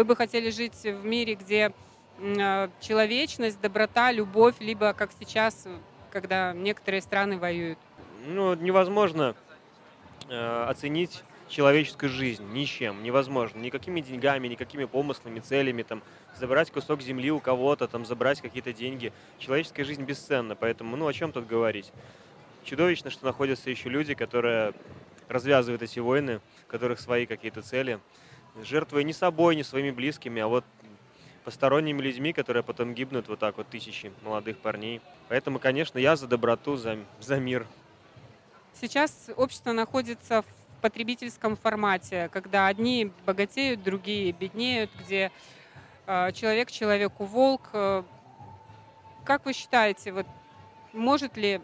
Вы бы хотели жить в мире, где э, человечность, доброта, любовь, либо как сейчас, когда некоторые страны воюют? Ну, невозможно э, оценить человеческую жизнь ничем, невозможно. Никакими деньгами, никакими помыслами, целями, там, забрать кусок земли у кого-то, там, забрать какие-то деньги. Человеческая жизнь бесценна, поэтому, ну, о чем тут говорить? Чудовищно, что находятся еще люди, которые развязывают эти войны, у которых свои какие-то цели, жертвуя не собой, не своими близкими, а вот посторонними людьми, которые потом гибнут вот так вот тысячи молодых парней. Поэтому, конечно, я за доброту, за, за мир. Сейчас общество находится в потребительском формате, когда одни богатеют, другие беднеют, где э, человек человеку волк. Э, как вы считаете, вот может ли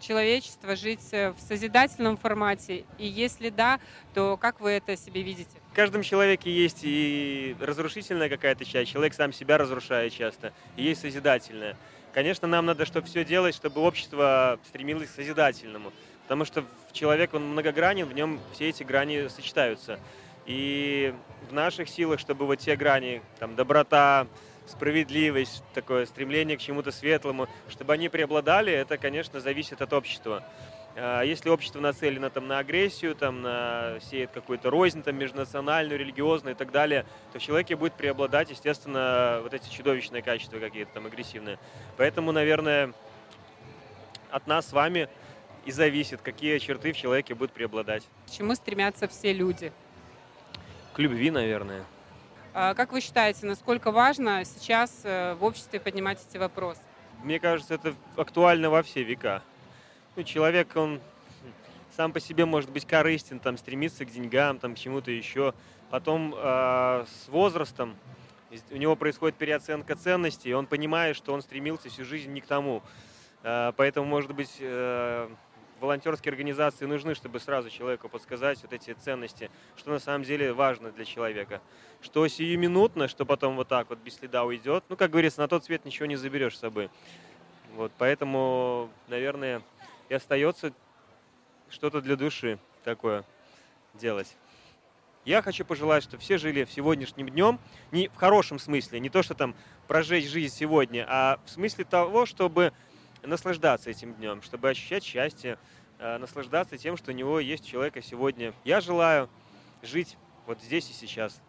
человечество жить э, в созидательном формате? И если да, то как вы это себе видите? В каждом человеке есть и разрушительная какая-то часть, человек сам себя разрушает часто, и есть созидательная. Конечно, нам надо, чтобы все делать, чтобы общество стремилось к созидательному. Потому что человек, он многогранен, в нем все эти грани сочетаются. И в наших силах, чтобы вот те грани, там, доброта, справедливость, такое стремление к чему-то светлому, чтобы они преобладали, это, конечно, зависит от общества. А если общество нацелено там, на агрессию, там, на, сеет какую-то рознь там, межнациональную, религиозную и так далее, то в человеке будет преобладать, естественно, вот эти чудовищные качества какие-то там агрессивные. Поэтому, наверное, от нас с вами и зависит, какие черты в человеке будут преобладать. К чему стремятся все люди? К любви, наверное. А как вы считаете, насколько важно сейчас э, в обществе поднимать эти вопросы? Мне кажется, это актуально во все века. Ну, человек, он сам по себе может быть корыстен, там, стремиться к деньгам, там, к чему-то еще. Потом э, с возрастом у него происходит переоценка ценностей, и он понимает, что он стремился всю жизнь не к тому. Э, поэтому, может быть, э, волонтерские организации нужны, чтобы сразу человеку подсказать вот эти ценности, что на самом деле важно для человека. Что сиюминутно, что потом вот так вот без следа уйдет. Ну, как говорится, на тот свет ничего не заберешь с собой. Вот, поэтому, наверное, и остается что-то для души такое делать. Я хочу пожелать, чтобы все жили в сегодняшнем днем, не в хорошем смысле, не то, что там прожечь жизнь сегодня, а в смысле того, чтобы наслаждаться этим днем, чтобы ощущать счастье, э, наслаждаться тем, что у него есть у человека сегодня. Я желаю жить вот здесь и сейчас.